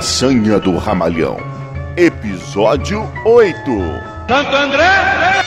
façanha do Ramalhão. Episódio 8. Santo André!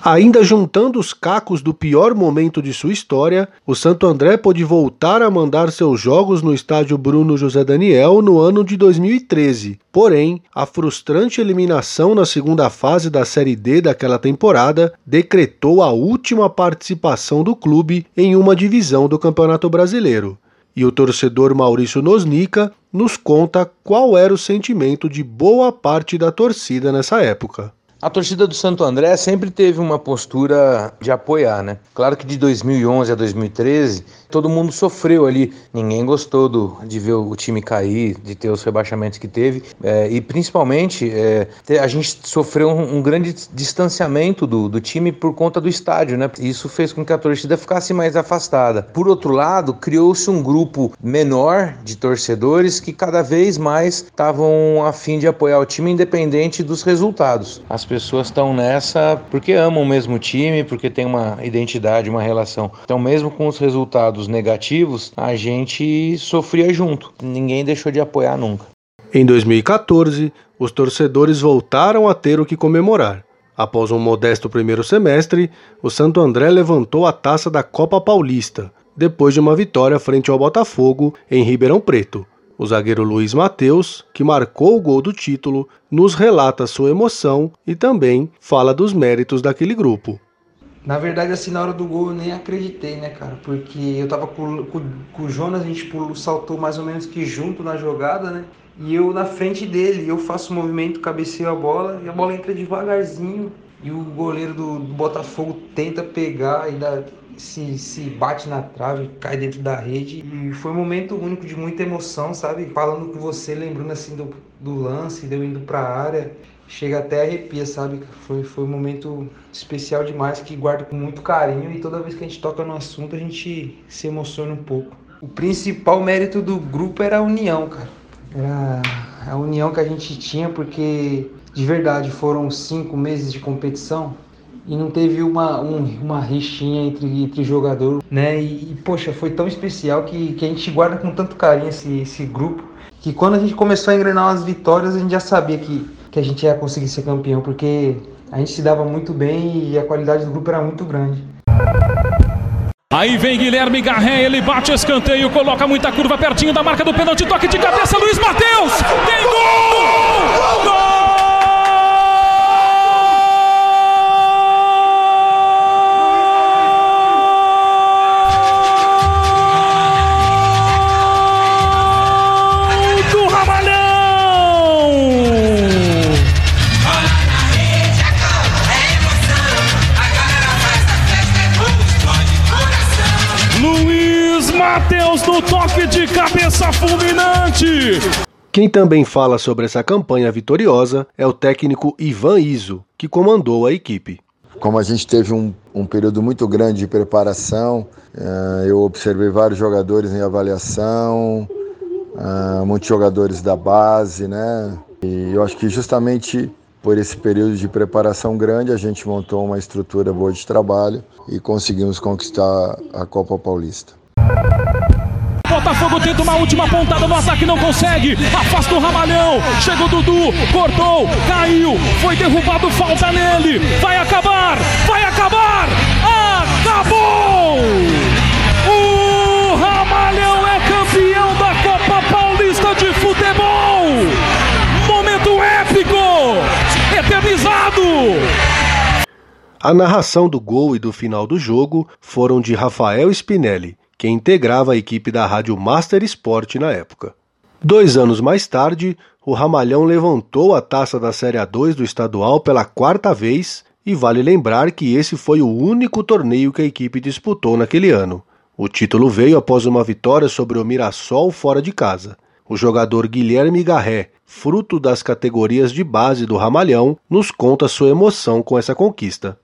Ainda juntando os cacos do pior momento de sua história, o Santo André pôde voltar a mandar seus jogos no estádio Bruno José Daniel no ano de 2013. Porém, a frustrante eliminação na segunda fase da Série D daquela temporada decretou a última participação do clube em uma divisão do Campeonato Brasileiro. E o torcedor Maurício Nosnica nos conta qual era o sentimento de boa parte da torcida nessa época. A torcida do Santo André sempre teve uma postura de apoiar, né? Claro que de 2011 a 2013 todo mundo sofreu ali, ninguém gostou do, de ver o time cair, de ter os rebaixamentos que teve, é, e principalmente é, a gente sofreu um, um, grande distanciamento do, do time por conta do estádio, né? Isso fez com que a torcida ficasse mais afastada. Por outro lado, criou-se um grupo menor de torcedores que cada vez mais estavam a fim de apoiar o time independente dos resultados. As pessoas estão nessa porque amam o mesmo time, porque tem uma identidade, uma relação. Então, mesmo com os resultados negativos, a gente sofria junto. Ninguém deixou de apoiar nunca. Em 2014, os torcedores voltaram a ter o que comemorar. Após um modesto primeiro semestre, o Santo André levantou a taça da Copa Paulista, depois de uma vitória frente ao Botafogo em Ribeirão Preto. O zagueiro Luiz Mateus, que marcou o gol do título, nos relata sua emoção e também fala dos méritos daquele grupo. Na verdade, assim, na hora do gol eu nem acreditei, né, cara? Porque eu tava com, com, com o Jonas, a gente pulou, saltou mais ou menos que junto na jogada, né? E eu na frente dele, eu faço o movimento, cabeceio a bola e a bola entra devagarzinho. E o goleiro do, do Botafogo tenta pegar, ainda se, se bate na trave, cai dentro da rede. E foi um momento único de muita emoção, sabe? Falando com você, lembrando assim do, do lance, deu indo pra área. Chega até arrepia, sabe? Foi, foi um momento especial demais que guardo com muito carinho e toda vez que a gente toca no assunto a gente se emociona um pouco. O principal mérito do grupo era a união, cara. Era a união que a gente tinha porque de verdade foram cinco meses de competição e não teve uma, um, uma rixinha entre, entre jogador, né? E, e, poxa, foi tão especial que, que a gente guarda com tanto carinho esse, esse grupo, que quando a gente começou a engrenar as vitórias, a gente já sabia que, que a gente ia conseguir ser campeão, porque a gente se dava muito bem e a qualidade do grupo era muito grande. Aí vem Guilherme Garré, ele bate escanteio, coloca muita curva pertinho da marca do pênalti, toque de cabeça, Luiz Matheus! Tem gol! Gol! Quem também fala sobre essa campanha vitoriosa é o técnico Ivan Iso, que comandou a equipe. Como a gente teve um, um período muito grande de preparação, uh, eu observei vários jogadores em avaliação, uh, muitos jogadores da base, né? E eu acho que justamente por esse período de preparação grande, a gente montou uma estrutura boa de trabalho e conseguimos conquistar a Copa Paulista. Botafogo tenta uma última pontada no ataque, não consegue. Afasta o Ramalhão. Chega o Dudu, cortou, caiu, foi derrubado, falta nele. Vai acabar, vai acabar. Acabou! O Ramalhão é campeão da Copa Paulista de Futebol. Momento épico, eternizado. A narração do gol e do final do jogo foram de Rafael Spinelli que integrava a equipe da rádio Master Sport na época. Dois anos mais tarde, o Ramalhão levantou a taça da Série A2 do estadual pela quarta vez, e vale lembrar que esse foi o único torneio que a equipe disputou naquele ano. O título veio após uma vitória sobre o Mirassol fora de casa. O jogador Guilherme Garré, fruto das categorias de base do Ramalhão, nos conta sua emoção com essa conquista.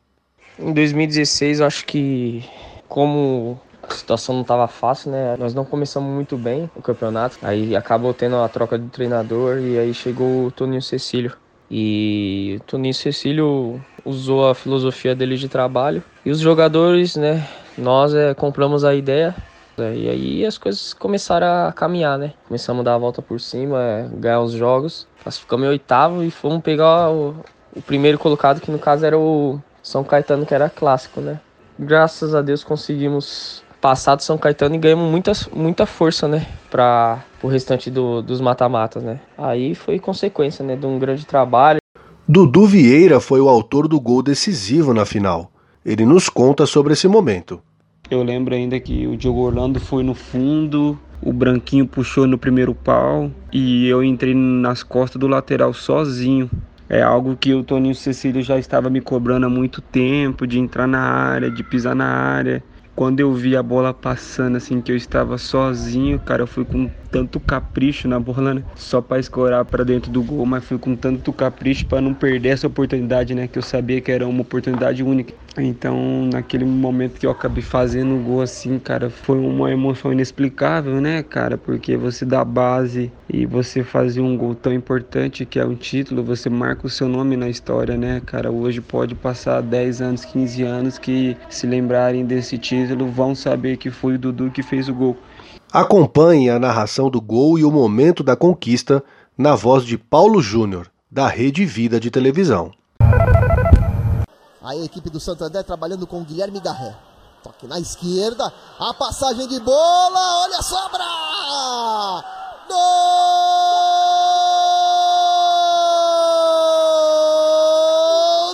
Em 2016, eu acho que como a situação não estava fácil, né? Nós não começamos muito bem o campeonato. Aí acabou tendo a troca de treinador e aí chegou o Toninho Cecílio. E o Toninho Cecílio usou a filosofia dele de trabalho. E os jogadores, né, nós é, compramos a ideia. É, e aí as coisas começaram a caminhar, né? Começamos a dar a volta por cima, é, ganhar os jogos. Classificamos em oitavo e fomos pegar o, o primeiro colocado, que no caso era o São Caetano, que era clássico, né? Graças a Deus conseguimos passar do São Caetano e ganhamos muita, muita força, né? Para o restante do, dos mata-matas, né? Aí foi consequência, né? De um grande trabalho. Dudu Vieira foi o autor do gol decisivo na final. Ele nos conta sobre esse momento. Eu lembro ainda que o Diogo Orlando foi no fundo, o Branquinho puxou no primeiro pau e eu entrei nas costas do lateral sozinho. É algo que o Toninho Cecílio já estava me cobrando há muito tempo, de entrar na área, de pisar na área. Quando eu vi a bola passando, assim, que eu estava sozinho, cara, eu fui com tanto capricho na bola, né? Só para escorar para dentro do gol, mas fui com tanto capricho para não perder essa oportunidade, né? Que eu sabia que era uma oportunidade única. Então, naquele momento que eu acabei fazendo o gol assim, cara, foi uma emoção inexplicável, né, cara? Porque você dá base e você fazer um gol tão importante que é um título, você marca o seu nome na história, né, cara? Hoje pode passar 10 anos, 15 anos que se lembrarem desse título vão saber que foi o Dudu que fez o gol. Acompanhe a narração do gol e o momento da conquista na voz de Paulo Júnior, da Rede Vida de Televisão. Aí a equipe do Santo André trabalhando com Guilherme Garré. Toque na esquerda, a passagem de bola, olha a sobra! Gol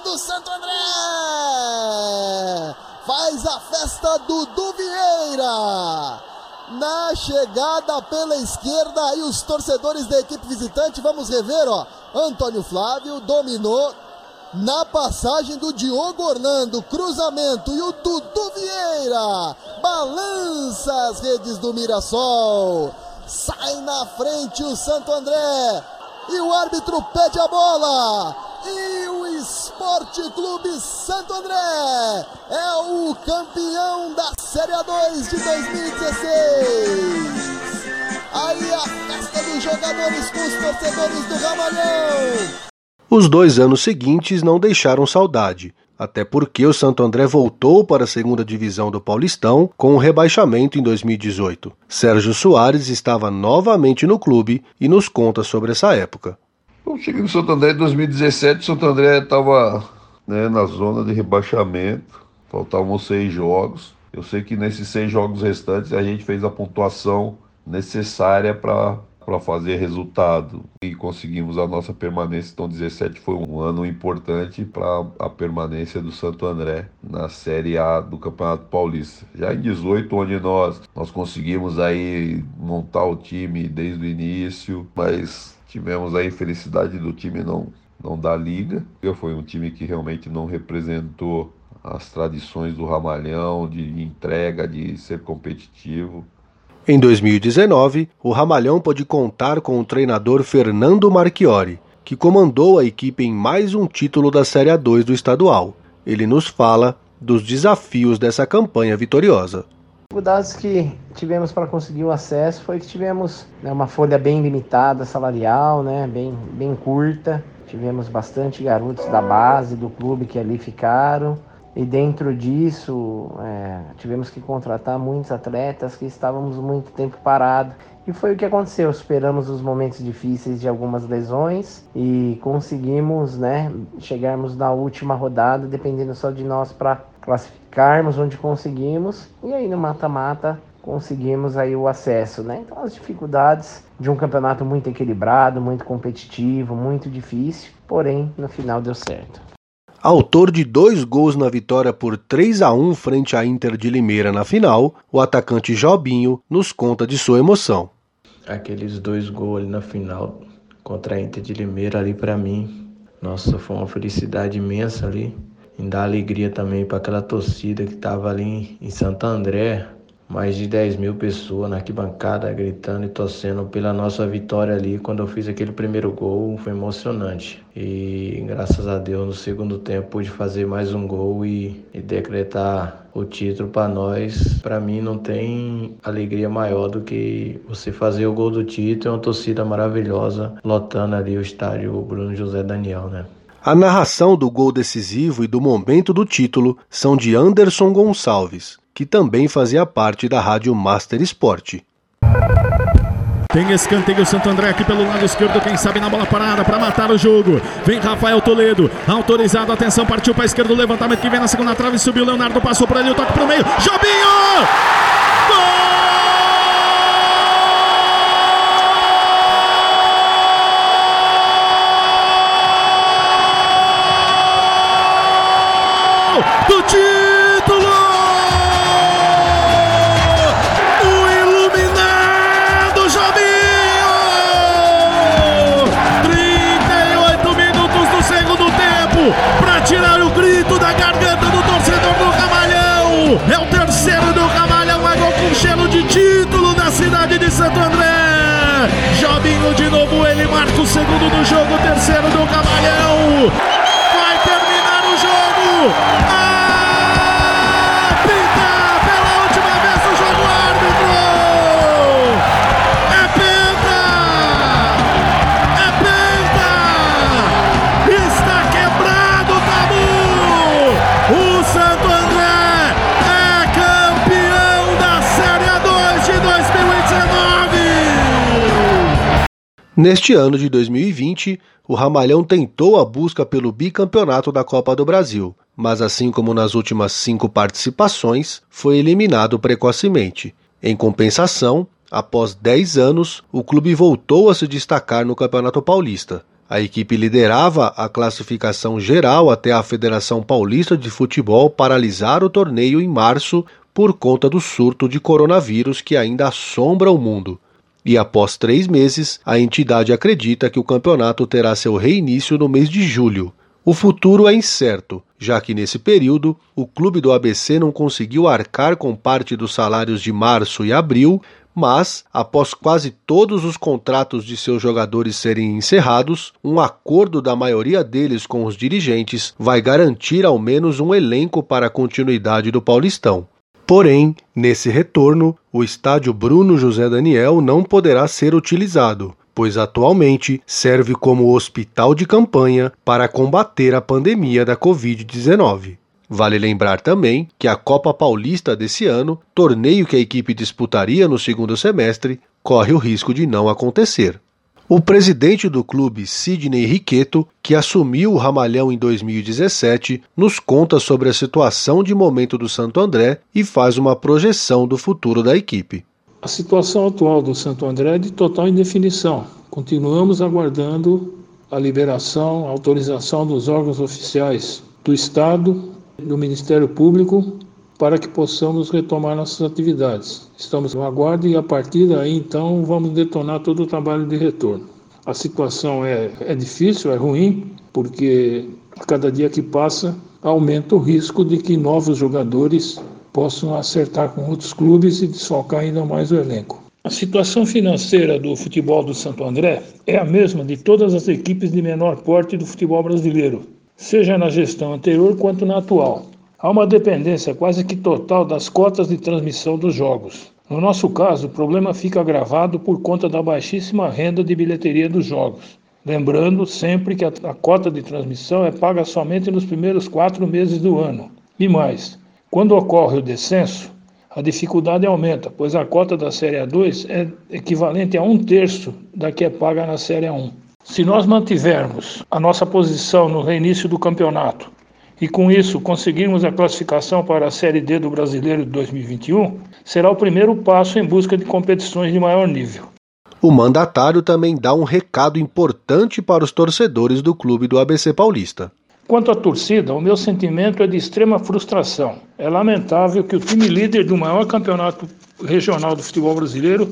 do Santo André! Faz a festa do Vieira! Na chegada pela esquerda, e os torcedores da equipe visitante, vamos rever, ó. Antônio Flávio dominou, na passagem do Diogo Orlando, cruzamento e o Dudu Vieira balança as redes do Mirassol. Sai na frente o Santo André e o árbitro pede a bola. E o Esporte Clube Santo André é o campeão da Série A2 de 2016. Aí a festa dos jogadores com os torcedores do Ramalhão. Os dois anos seguintes não deixaram saudade, até porque o Santo André voltou para a segunda divisão do Paulistão com o rebaixamento em 2018. Sérgio Soares estava novamente no clube e nos conta sobre essa época. Eu cheguei no Santo André em 2017, o Santo André estava né, na zona de rebaixamento, faltavam seis jogos. Eu sei que nesses seis jogos restantes a gente fez a pontuação necessária para para fazer resultado e conseguimos a nossa permanência. Então, 17 foi um ano importante para a permanência do Santo André na Série A do Campeonato Paulista. Já em 18, onde nós nós conseguimos aí montar o time desde o início, mas tivemos a infelicidade do time não não dar liga. Foi um time que realmente não representou as tradições do Ramalhão de entrega, de ser competitivo. Em 2019, o Ramalhão pôde contar com o treinador Fernando Marchiori, que comandou a equipe em mais um título da Série A2 do estadual. Ele nos fala dos desafios dessa campanha vitoriosa. Dificuldades que tivemos para conseguir o acesso foi que tivemos né, uma folha bem limitada salarial, né, bem, bem curta. Tivemos bastante garotos da base do clube que ali ficaram e dentro disso é, tivemos que contratar muitos atletas que estávamos muito tempo parados. E foi o que aconteceu. Esperamos os momentos difíceis de algumas lesões e conseguimos né, chegarmos na última rodada, dependendo só de nós para classificarmos onde conseguimos. E aí no mata-mata conseguimos aí o acesso. Né? Então as dificuldades de um campeonato muito equilibrado, muito competitivo, muito difícil, porém no final deu certo. Autor de dois gols na vitória por 3 a 1 frente à Inter de Limeira na final, o atacante Jobinho nos conta de sua emoção. Aqueles dois gols ali na final contra a Inter de Limeira ali para mim, nossa, foi uma felicidade imensa ali. E dá alegria também para aquela torcida que estava ali em Santo André, mais de 10 mil pessoas na arquibancada gritando e torcendo pela nossa vitória ali. Quando eu fiz aquele primeiro gol, foi emocionante. E graças a Deus, no segundo tempo, pude fazer mais um gol e, e decretar o título para nós. Para mim, não tem alegria maior do que você fazer o gol do título. É uma torcida maravilhosa lotando ali o estádio Bruno José Daniel, né? A narração do gol decisivo e do momento do título são de Anderson Gonçalves, que também fazia parte da Rádio Master Sport. Tem escanteio Santo André aqui pelo lado esquerdo, quem sabe na bola parada para matar o jogo. Vem Rafael Toledo, autorizado, atenção, partiu para a esquerda, levantamento que vem na segunda trave, subiu Leonardo, passou por ali, o toque para o meio, Jobinho! Segundo do jogo, terceiro do Camalhão. Neste ano de 2020, o Ramalhão tentou a busca pelo bicampeonato da Copa do Brasil, mas assim como nas últimas cinco participações, foi eliminado precocemente. Em compensação, após 10 anos, o clube voltou a se destacar no Campeonato Paulista. A equipe liderava a classificação geral até a Federação Paulista de Futebol paralisar o torneio em março por conta do surto de coronavírus que ainda assombra o mundo. E após três meses, a entidade acredita que o campeonato terá seu reinício no mês de julho. O futuro é incerto, já que nesse período o clube do ABC não conseguiu arcar com parte dos salários de março e abril, mas, após quase todos os contratos de seus jogadores serem encerrados, um acordo da maioria deles com os dirigentes vai garantir ao menos um elenco para a continuidade do Paulistão. Porém, nesse retorno, o estádio Bruno José Daniel não poderá ser utilizado, pois atualmente serve como hospital de campanha para combater a pandemia da Covid-19. Vale lembrar também que a Copa Paulista desse ano, torneio que a equipe disputaria no segundo semestre, corre o risco de não acontecer. O presidente do clube, Sidney Riqueto, que assumiu o Ramalhão em 2017, nos conta sobre a situação de momento do Santo André e faz uma projeção do futuro da equipe. A situação atual do Santo André é de total indefinição. Continuamos aguardando a liberação, a autorização dos órgãos oficiais do Estado, do Ministério Público, para que possamos retomar nossas atividades. Estamos no aguardo e a partir daí então vamos detonar todo o trabalho de retorno. A situação é, é difícil, é ruim, porque a cada dia que passa aumenta o risco de que novos jogadores possam acertar com outros clubes e desfocar ainda mais o elenco. A situação financeira do futebol do Santo André é a mesma de todas as equipes de menor porte do futebol brasileiro, seja na gestão anterior quanto na atual. Há uma dependência quase que total das cotas de transmissão dos jogos. No nosso caso, o problema fica agravado por conta da baixíssima renda de bilheteria dos jogos. Lembrando sempre que a, a cota de transmissão é paga somente nos primeiros quatro meses do ano. E mais, quando ocorre o descenso, a dificuldade aumenta, pois a cota da Série A2 é equivalente a um terço da que é paga na Série A1. Se nós mantivermos a nossa posição no reinício do campeonato e com isso conseguirmos a classificação para a Série D do Brasileiro de 2021, será o primeiro passo em busca de competições de maior nível. O mandatário também dá um recado importante para os torcedores do clube do ABC Paulista. Quanto à torcida, o meu sentimento é de extrema frustração. É lamentável que o time líder do maior campeonato regional do futebol brasileiro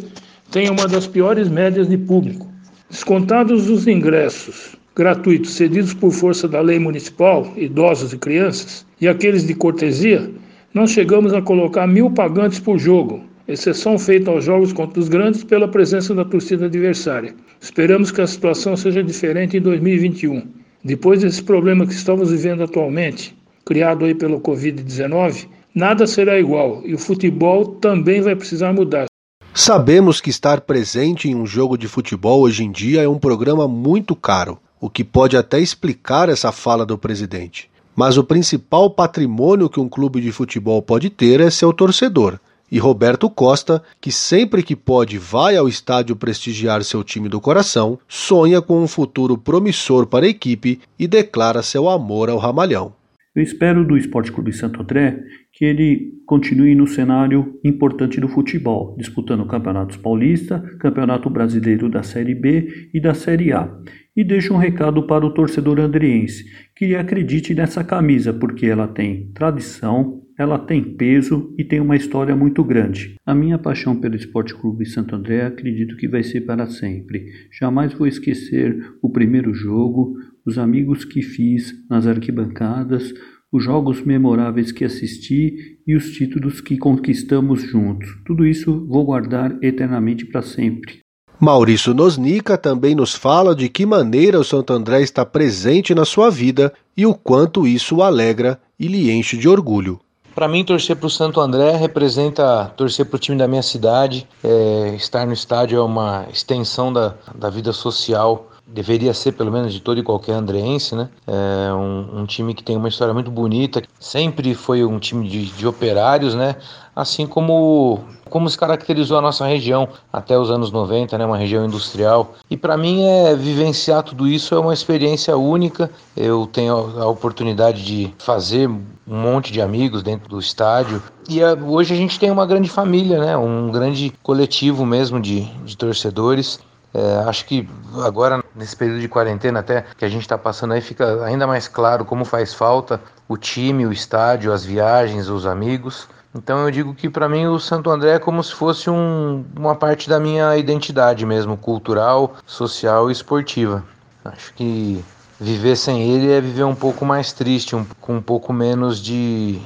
tenha uma das piores médias de público. Descontados os ingressos gratuitos cedidos por força da lei municipal, idosos e crianças, e aqueles de cortesia, nós chegamos a colocar mil pagantes por jogo, exceção feita aos jogos contra os grandes pela presença da torcida adversária. Esperamos que a situação seja diferente em 2021. Depois desse problema que estamos vivendo atualmente, criado aí pelo Covid-19, nada será igual e o futebol também vai precisar mudar. Sabemos que estar presente em um jogo de futebol hoje em dia é um programa muito caro, o que pode até explicar essa fala do presidente. Mas o principal patrimônio que um clube de futebol pode ter é seu torcedor. E Roberto Costa, que sempre que pode vai ao estádio prestigiar seu time do coração, sonha com um futuro promissor para a equipe e declara seu amor ao Ramalhão. Eu espero do Esporte Clube Santo André que ele continue no cenário importante do futebol, disputando campeonatos paulista, campeonato brasileiro da Série B e da Série A. E deixo um recado para o torcedor andriense, que acredite nessa camisa, porque ela tem tradição, ela tem peso e tem uma história muito grande. A minha paixão pelo Esporte Clube Santo André acredito que vai ser para sempre. Jamais vou esquecer o primeiro jogo, os amigos que fiz nas arquibancadas, os jogos memoráveis que assisti e os títulos que conquistamos juntos. Tudo isso vou guardar eternamente para sempre. Maurício Nosnica também nos fala de que maneira o Santo André está presente na sua vida e o quanto isso o alegra e lhe enche de orgulho. Para mim, torcer para o Santo André representa torcer para o time da minha cidade. É, estar no estádio é uma extensão da, da vida social deveria ser pelo menos de todo e qualquer andreense, né? É um, um, time que tem uma história muito bonita, sempre foi um time de, de, operários, né? Assim como como se caracterizou a nossa região até os anos 90, né? Uma região industrial. E para mim é vivenciar tudo isso é uma experiência única. Eu tenho a oportunidade de fazer um monte de amigos dentro do estádio e a, hoje a gente tem uma grande família, né? Um grande coletivo mesmo de, de torcedores é, acho que agora, nesse período de quarentena, até que a gente está passando aí, fica ainda mais claro como faz falta o time, o estádio, as viagens, os amigos. Então eu digo que para mim o Santo André é como se fosse um, uma parte da minha identidade mesmo, cultural, social e esportiva. Acho que viver sem ele é viver um pouco mais triste, um, com um pouco menos de,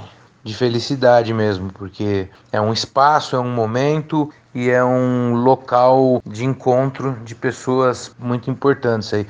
de felicidade mesmo, porque é um espaço, é um momento e é um local de encontro de pessoas muito importantes aí.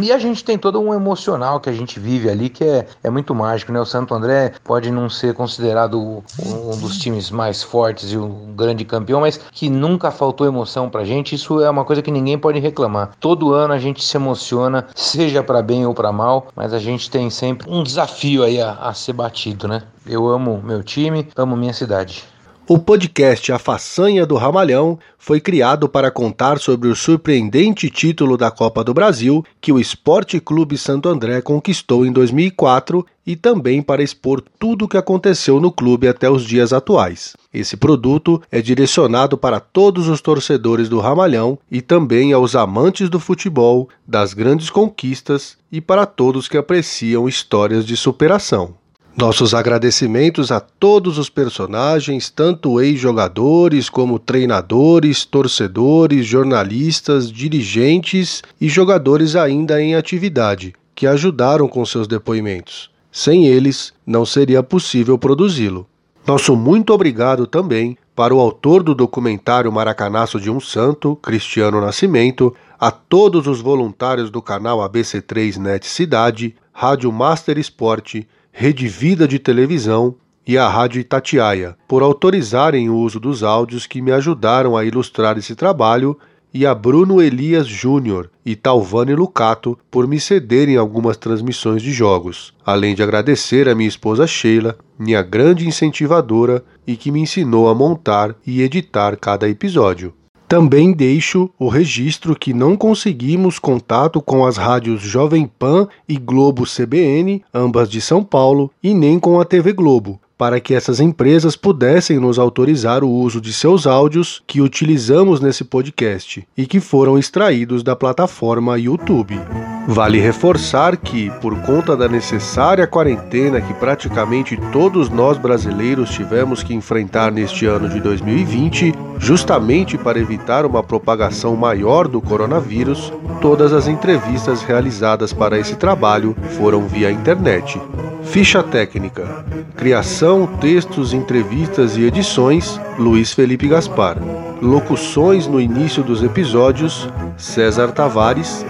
E a gente tem todo um emocional que a gente vive ali que é, é muito mágico, né? O Santo André pode não ser considerado um dos times mais fortes e um grande campeão, mas que nunca faltou emoção pra gente. Isso é uma coisa que ninguém pode reclamar. Todo ano a gente se emociona, seja para bem ou para mal, mas a gente tem sempre um desafio aí a, a ser batido, né? Eu amo meu time, amo minha cidade. O podcast A Façanha do Ramalhão foi criado para contar sobre o surpreendente título da Copa do Brasil que o Esporte Clube Santo André conquistou em 2004 e também para expor tudo o que aconteceu no clube até os dias atuais. Esse produto é direcionado para todos os torcedores do Ramalhão e também aos amantes do futebol, das grandes conquistas e para todos que apreciam histórias de superação. Nossos agradecimentos a todos os personagens, tanto ex-jogadores como treinadores, torcedores, jornalistas, dirigentes e jogadores ainda em atividade, que ajudaram com seus depoimentos. Sem eles, não seria possível produzi-lo. Nosso muito obrigado também para o autor do documentário Maracanaço de um Santo, Cristiano Nascimento, a todos os voluntários do canal ABC3 Net Cidade, Rádio Master Esporte Rede Vida de Televisão e a Rádio Itatiaia, por autorizarem o uso dos áudios que me ajudaram a ilustrar esse trabalho, e a Bruno Elias Júnior e Talvani Lucato por me cederem algumas transmissões de jogos, além de agradecer a minha esposa Sheila, minha grande incentivadora e que me ensinou a montar e editar cada episódio. Também deixo o registro que não conseguimos contato com as rádios Jovem Pan e Globo CBN, ambas de São Paulo, e nem com a TV Globo, para que essas empresas pudessem nos autorizar o uso de seus áudios que utilizamos nesse podcast e que foram extraídos da plataforma YouTube. Vale reforçar que, por conta da necessária quarentena que praticamente todos nós brasileiros tivemos que enfrentar neste ano de 2020, justamente para evitar uma propagação maior do coronavírus, todas as entrevistas realizadas para esse trabalho foram via internet. Ficha técnica: Criação, textos, entrevistas e edições: Luiz Felipe Gaspar. Locuções no início dos episódios: César Tavares.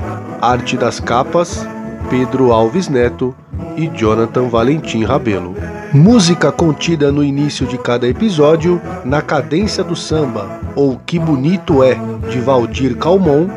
Arte das capas: Pedro Alves Neto e Jonathan Valentim Rabelo. Música contida no início de cada episódio, na cadência do samba, ou Que Bonito É, de Valdir Calmon,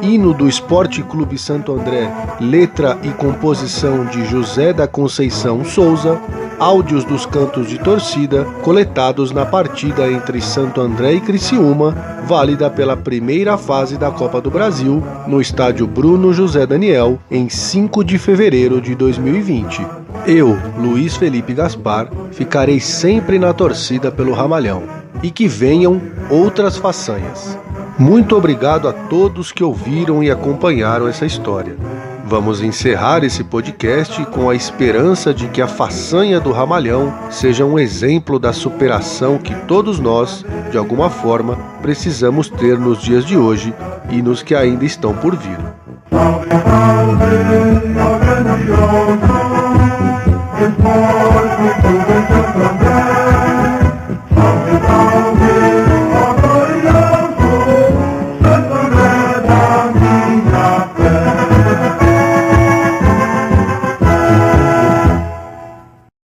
hino do Esporte Clube Santo André, letra e composição de José da Conceição Souza, áudios dos cantos de torcida coletados na partida entre Santo André e Criciúma, válida pela primeira fase da Copa do Brasil, no estádio Bruno José Daniel, em 5 de fevereiro de 2020. Eu, Luiz Felipe Gaspar, ficarei sempre na torcida pelo Ramalhão. E que venham outras façanhas. Muito obrigado a todos que ouviram e acompanharam essa história. Vamos encerrar esse podcast com a esperança de que a façanha do Ramalhão seja um exemplo da superação que todos nós, de alguma forma, precisamos ter nos dias de hoje e nos que ainda estão por vir.